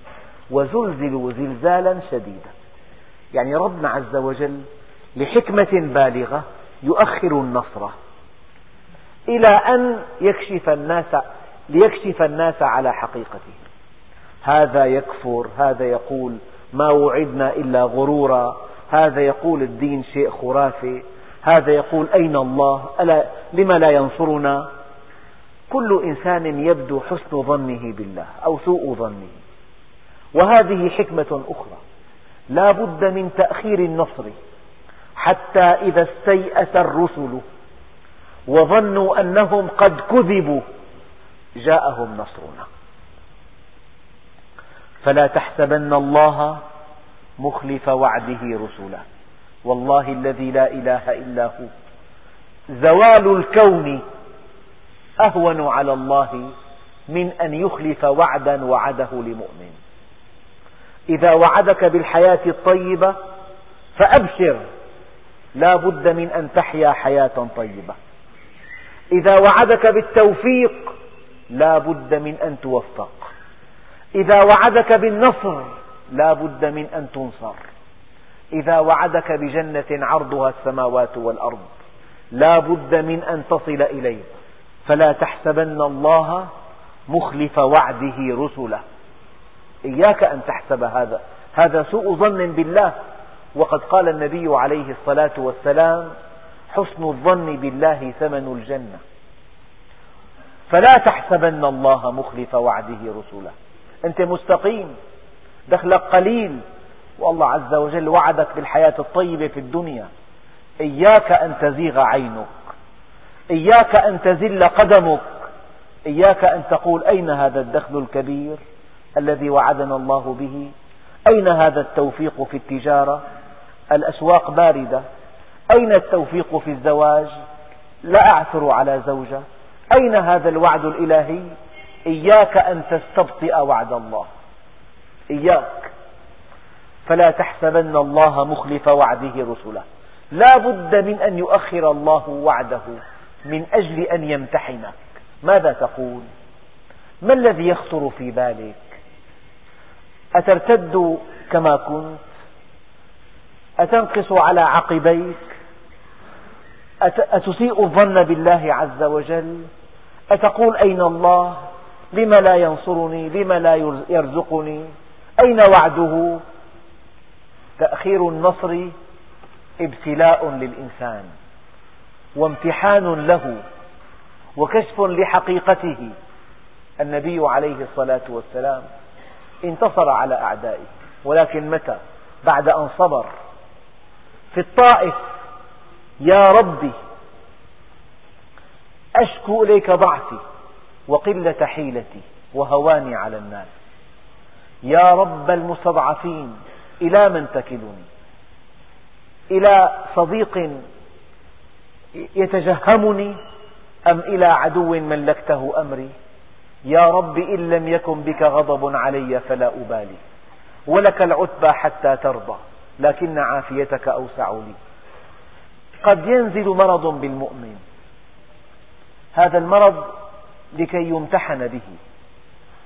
وزلزلوا زلزالا شديدا. يعني ربنا عز وجل لحكمة بالغة يؤخر النصر إلى أن يكشف الناس ليكشف الناس على حقيقته. هذا يكفر هذا يقول ما وعدنا إلا غرورا هذا يقول الدين شيء خرافي هذا يقول أين الله؟ ألا لم لا ينصرنا؟ كل إنسان يبدو حسن ظنه بالله أو سوء ظنه. وهذه حكمة أخرى. لا بد من تأخير النصر حتى إذا استيأس الرسل وظنوا أنهم قد كذبوا جاءهم نصرنا. فلا تحسبن الله مخلف وعده رسله والله الذي لا إله إلا هو. زوال الكون أهون على الله من أن يخلف وعدا وعده لمؤمن. إذا وعدك بالحياة الطيبة فأبشر. لا بد من أن تحيا حياة طيبة. إذا وعدك بالتوفيق لا بد من أن توفق. إذا وعدك بالنصر لا بد من أن تنصر. إذا وعدك بجنة عرضها السماوات والأرض لا بد من أن تصل إليه فلا تحسبن الله مخلف وعده رسله. إياك أن تحسب هذا. هذا سوء ظن بالله. وقد قال النبي عليه الصلاة والسلام حسن الظن بالله ثمن الجنة. فلا تحسبن الله مخلف وعده رسله أنت مستقيم. دخلك قليل. والله عز وجل وعدك بالحياة الطيبة في الدنيا. إياك أن تزيغ عينك. إياك أن تزل قدمك. إياك أن تقول أين هذا الدخل الكبير؟ الذي وعدنا الله به. أين هذا التوفيق في التجارة؟ الأسواق باردة. أين التوفيق في الزواج؟ لا أعثر على زوجة. أين هذا الوعد الإلهي؟ إياك أن تستبطئ وعد الله. إياك. فلا تحسبن الله مخلف وعده رسله. لا بد من أن يؤخر الله وعده من أجل أن يمتحنك. ماذا تقول؟ ما الذي يخطر في بالك؟ أترتد كما كنت؟ أتنقص على عقبيك؟ أتسيء الظن بالله عز وجل؟ أتقول أين الله؟ لم لا ينصرني؟ لم لا يرزقني؟ أين وعده؟ تأخير النصر ابتلاء للإنسان وامتحان له وكشف لحقيقته النبي عليه الصلاة والسلام. انتصر على أعدائه. ولكن متى؟ بعد أن صبر. في الطائف يا ربي أشكو إليك ضعفي وقلة حيلتي وهواني على الناس. يا رب المستضعفين إلى من تكلني؟ إلى صديق يتجهمني أم إلى عدو ملكته أمري؟ يا رب إن لم يكن بك غضب علي فلا أبالي ولك العتبى حتى ترضى لكن عافيتك أوسع لي. قد ينزل مرض بالمؤمن. هذا المرض لكي يمتحن به.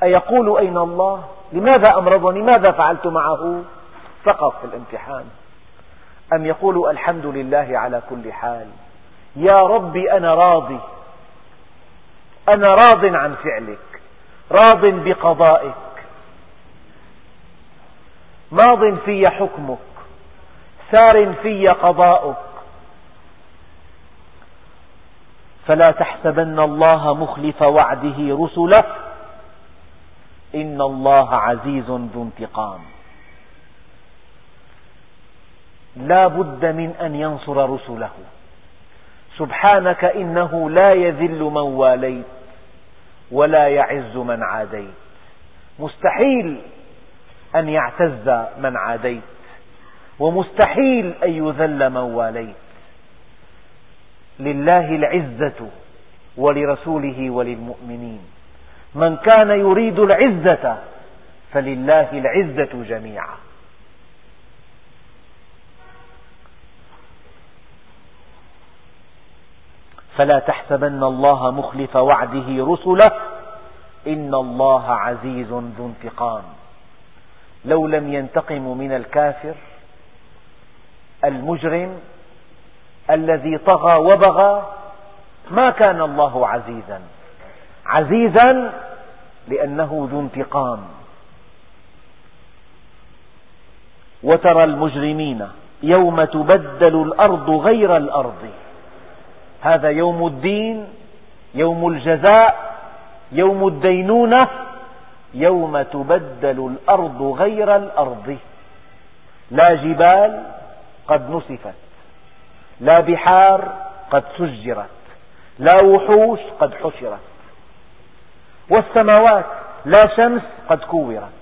أيقول أين الله؟ لماذا أمرضني؟ ماذا فعلت معه؟ فقط في الامتحان. أم يقول الحمد لله على كل حال. يا ربي أنا راضي. أنا راض عن فعلك. راض بقضائك. ماض في حكمك سار في قضاؤك. فلا تحسبن الله مخلف وعده رسله. إن الله عزيز ذو انتقام. لا بد من أن ينصر رسله. سبحانك إنه لا يذل من واليت. ولا يعز من عاديت. مستحيل أن يعتز من عاديت. ومستحيل أن يذل من واليت. لله العزة ولرسوله وللمؤمنين. من كان يريد العزة فلله العزة جميعا. فلا تحسبن الله مخلف وعده رسله إن الله عزيز ذو انتقام. لو لم ينتقم من الكافر المجرم الذي طغى وبغى ما كان الله عزيزا. عزيزا لأنه ذو انتقام. وترى المجرمين يوم تبدل الأرض غير الأرض. هذا يوم الدين يوم الجزاء يوم الدينونة يوم تبدل الأرض غير الأرض. لا جبال قد نسفت لا بحار قد سجرت لا وحوش قد حشرت والسماوات لا شمس قد كورت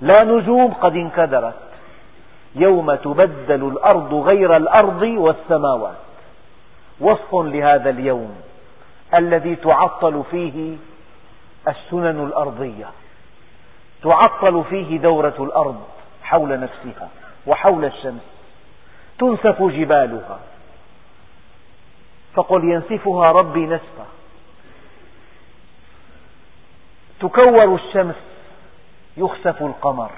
لا نجوم قد انكدرت. يوم تبدل الأرض غير الأرض والسماوات. وصف لهذا اليوم الذي تعطل فيه السنن الأرضية. تعطل فيه دورة الأرض حول نفسها وحول الشمس. تنسف جبالها. فقل ينسفها ربي نسفا. تكور الشمس يخسف القمر.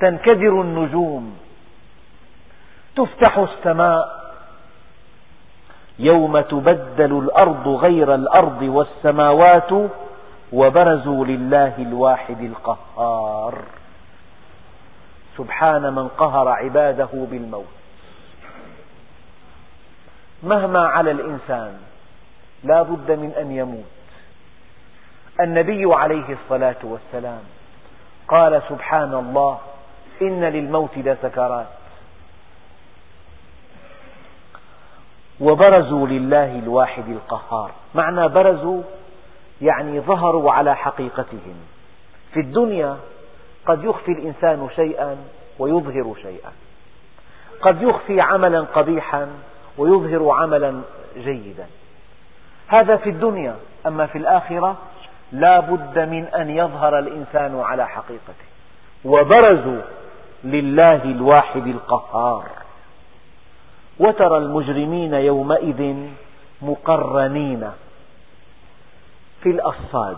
تنكدر النجوم. تفتح السماء يوم تبدل الأرض غير الأرض والسماوات وبرزوا لله الواحد القهار. سبحان من قهر عباده بالموت. مهما على الإنسان لا بد من أن يموت. النبي عليه الصلاة والسلام قال سبحان الله إن للموت لسكرات. وبرزوا لله الواحد القهار. معنى برزوا يعني ظهروا على حقيقتهم. في الدنيا قد يخفي الإنسان شيئا ويظهر شيئا. قد يخفي عملا قبيحا ويظهر عملا جيدا. هذا في الدنيا أما في الآخرة لا بد من أن يظهر الإنسان على حقيقته. وبرزوا لله الواحد القهار. وترى المجرمين يومئذ مقرنين في الأصفاد.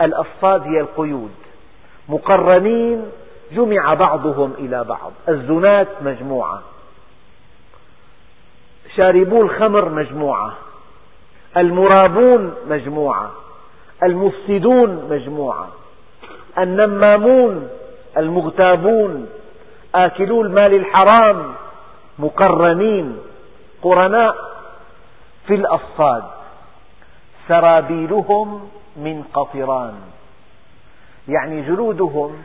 الأصفاد هي القيود. مقرنين جمع بعضهم إلى بعض. الزنات مجموعة. شاربو الخمر مجموعة. المرابون مجموعة. المفسدون مجموعة. النمامون المغتابون. آكلو المال الحرام. مقرنين قرناء في الأصفاد. سرابيلهم من قطران. يعني جلودهم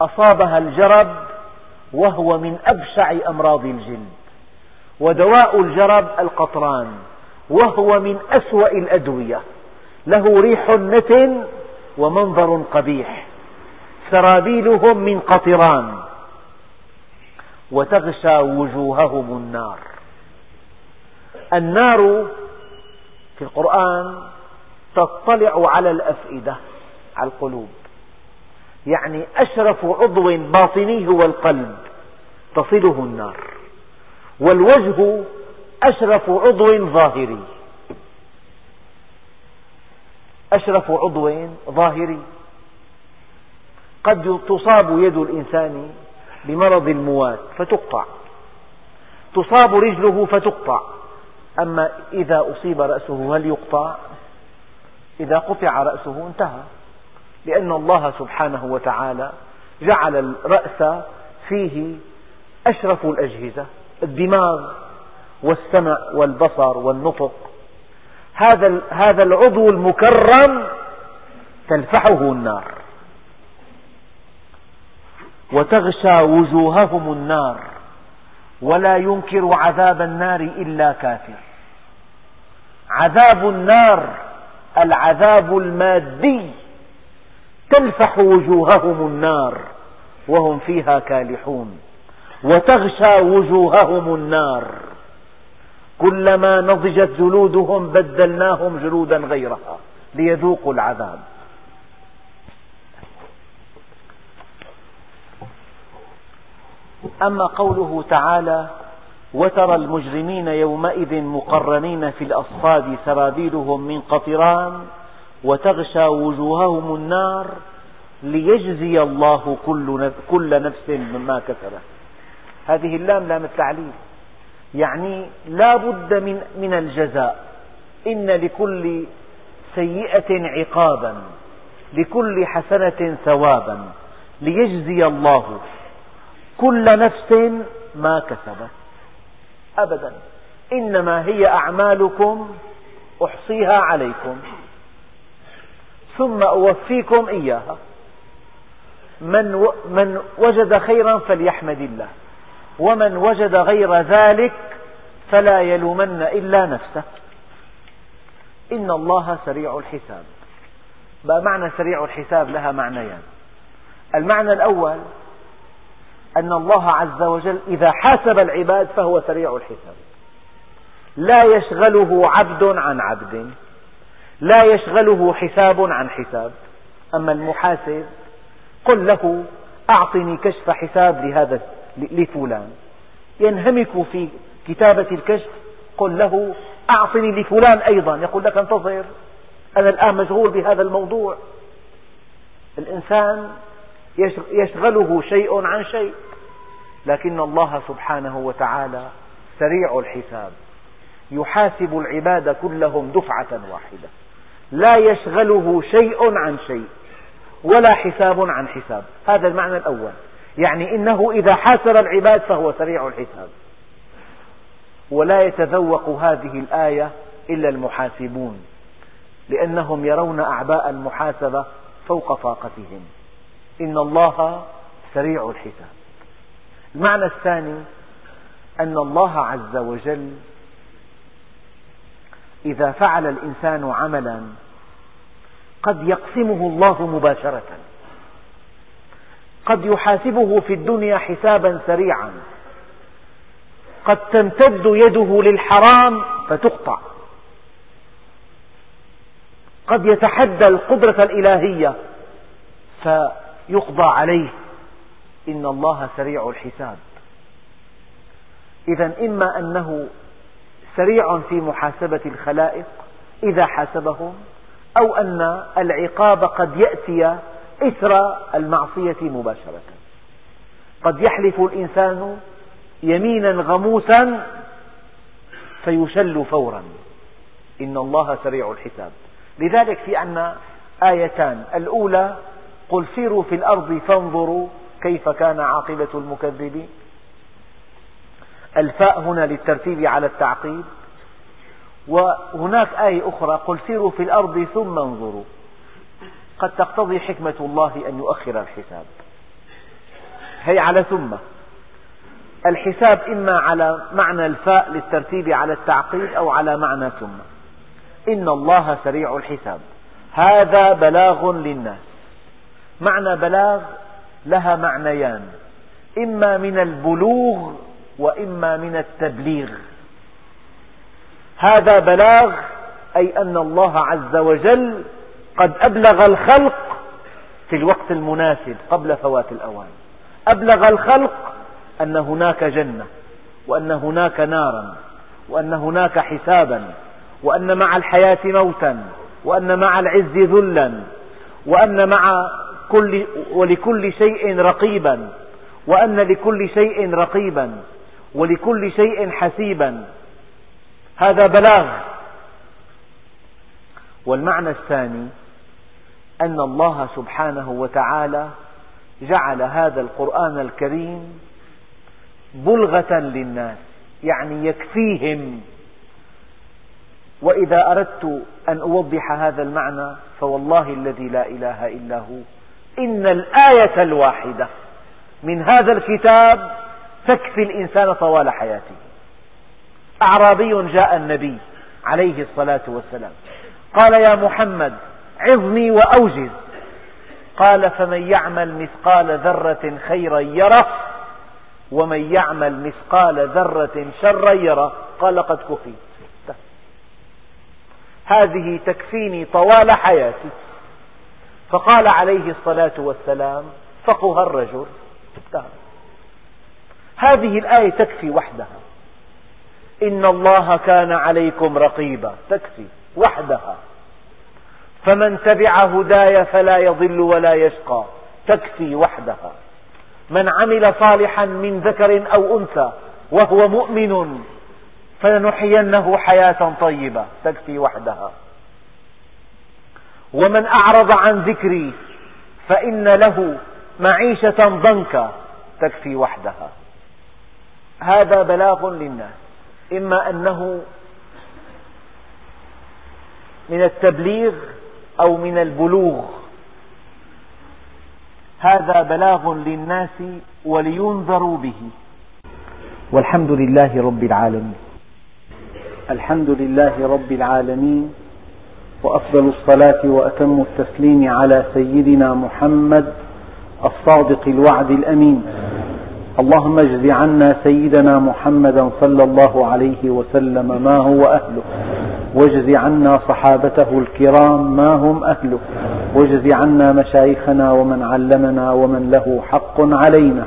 أصابها الجرب وهو من أبشع أمراض الجلد. ودواء الجرب القطران وهو من أسوأ الأدوية. له ريح نتن ومنظر قبيح. سرابيلهم من قطران. وتغشى وجوههم النار. النار في القرآن تطلع على الأفئدة على القلوب. يعني أشرف عضو باطني هو القلب تصله النار. والوجه أشرف عضو ظاهري. أشرف عضو ظاهري. قد تصاب يد الإنسان بمرض الموات فتقطع. تصاب رجله فتقطع. أما إذا أصيب رأسه هل يقطع؟ إذا قطع رأسه انتهى. لأن الله سبحانه وتعالى جعل الرأس فيه أشرف الأجهزة الدماغ والسمع والبصر والنطق. هذا العضو المكرم تلفحه النار. وتغشى وجوههم النار ولا ينكر عذاب النار إلا كافر. عذاب النار العذاب المادي تلفح وجوههم النار وهم فيها كالحون. وتغشى وجوههم النار كلما نضجت جلودهم بدلناهم جلودا غيرها ليذوقوا العذاب. أما قوله تعالى وترى المجرمين يومئذ مقرنين في الأصفاد سرابيلهم من قطران وتغشى وجوههم النار ليجزي الله كل نفس مما كسبت. هذه اللام لام التعليل. يعني لا بد من, من الجزاء. إن لكل سيئة عقابا لكل حسنة ثوابا ليجزي الله. كل نفس ما كسبت. أبدا. إنما هي أعمالكم أحصيها عليكم. ثم أوفيكم إياها. من, من وجد خيرا فليحمد الله. ومن وجد غير ذلك فلا يلومن إلا نفسه. إن الله سريع الحساب. بقى معنى سريع الحساب؟ لها معنيان. المعنى الأول أن الله عز وجل إذا حاسب العباد فهو سريع الحساب. لا يشغله عبد عن عبد لا يشغله حساب عن حساب. أما المحاسب قل له أعطني كشف حساب لهذا لفلان. ينهمك في كتابة الكشف قل له أعطني لفلان أيضا. يقول لك انتظر أنا الآن مشغول بهذا الموضوع. الإنسان يشغله شيء عن شيء. لكن الله سبحانه وتعالى سريع الحساب. يحاسب العباد كلهم دفعة واحدة. لا يشغله شيء عن شيء ولا حساب عن حساب. هذا المعنى الأول. يعني إنه إذا حاسب العباد فهو سريع الحساب. ولا يتذوق هذه الآية إلا المحاسبون لأنهم يرون أعباء المحاسبة فوق طاقتهم. إن الله سريع الحساب. المعنى الثاني أن الله عز وجل إذا فعل الإنسان عملا قد يقسمه الله مباشرة. قد يحاسبه في الدنيا حسابا سريعا. قد تمتد يده للحرام فتقطع. قد يتحدى القدرة الإلهية فيقضى عليه. إن الله سريع الحساب. إذا إما أنه سريع في محاسبة الخلائق إذا حاسبهم أو أن العقاب قد يأتي إثر المعصية مباشرة. قد يحلف الإنسان يمينا غموسا فيشل فورا. إن الله سريع الحساب. لذلك في عنا آيتان الأولى قل سيروا في الأرض فانظروا كيف كان عاقبة المكذبين. الفاء هنا للترتيب على التعقيب. وهناك آية أخرى قل سيروا في الأرض ثم انظروا. قد تقتضي حكمة الله أن يؤخر الحساب. هي على ثم. الحساب إما على معنى الفاء للترتيب على التعقيد أو على معنى ثم. إن الله سريع الحساب. هذا بلاغ للناس. معنى بلاغ لها معنيان. إما من البلوغ وإما من التبليغ. هذا بلاغ أي أن الله عز وجل قد أبلغ الخلق في الوقت المناسب قبل فوات الأوان. أبلغ الخلق أن هناك جنة وأن هناك نارا وأن هناك حسابا وأن مع الحياة موتا وأن مع العز ذلا وأن مع كل ولكل شيء رقيبا وأن لكل شيء رقيبا ولكل شيء حسيبا. هذا بلاغ. والمعنى الثاني أن الله سبحانه وتعالى جعل هذا القرآن الكريم بلغة للناس يعني يكفيهم. وإذا أردت أن أوضح هذا المعنى فوالله الذي لا إله إلا هو. إن الآية الواحدة من هذا الكتاب تكفي الإنسان طوال حياته. أعرابي جاء النبي عليه الصلاة والسلام. قال يا محمد عظني وأوجز. قال فمن يعمل مثقال ذرة خيرا يره ومن يعمل مثقال ذرة شرا يره. قال قد كفيت. هذه تكفيني طوال حياتي. فقال عليه الصلاة والسلام فقه الرجل. هذه الآية تكفي وحدها. إن الله كان عليكم رقيبا. تكفي وحدها. فمن تبع هداي فلا يضل ولا يشقى. تكفي وحدها. من عمل صالحا من ذكر أو أنثى وهو مؤمن فلنحيينه حياة طيبة. تكفي وحدها. ومن أعرض عن ذكري فإن له معيشة ضنكا تكفي وحدها. هذا بلاغ للناس. إما أنه من التبليغ أو من البلوغ. هذا بلاغ للناس ولينذروا به. والحمد لله رب العالمين. الحمد لله رب العالمين. وأفضل الصلاة وأتم التسليم على سيدنا محمد الصادق الوعد الأمين. اللهم اجز عنا سيدنا محمدا صلى الله عليه وسلم ما هو أهله. واجز عنا صحابته الكرام ما هم أهله. واجز عنا مشايخنا ومن علمنا ومن له حق علينا.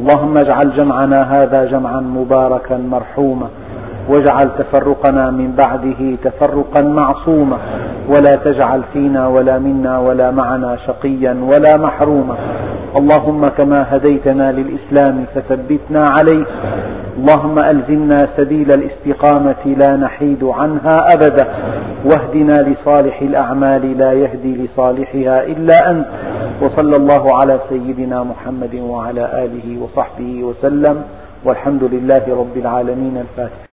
اللهم اجعل جمعنا هذا جمعا مباركا مرحوما. واجعل تفرقنا من بعده تفرقا معصوما ولا تجعل فينا ولا منا ولا معنا شقيا ولا محروما. اللهم كما هديتنا للإسلام فثبتنا عليه. اللهم ألزمنا سبيل الاستقامة لا نحيد عنها أبدا. واهدنا لصالح الأعمال لا يهدي لصالحها إلا أنت. وصلى الله على سيدنا محمد وعلى آله وصحبه وسلم. والحمد لله رب العالمين الفاتح.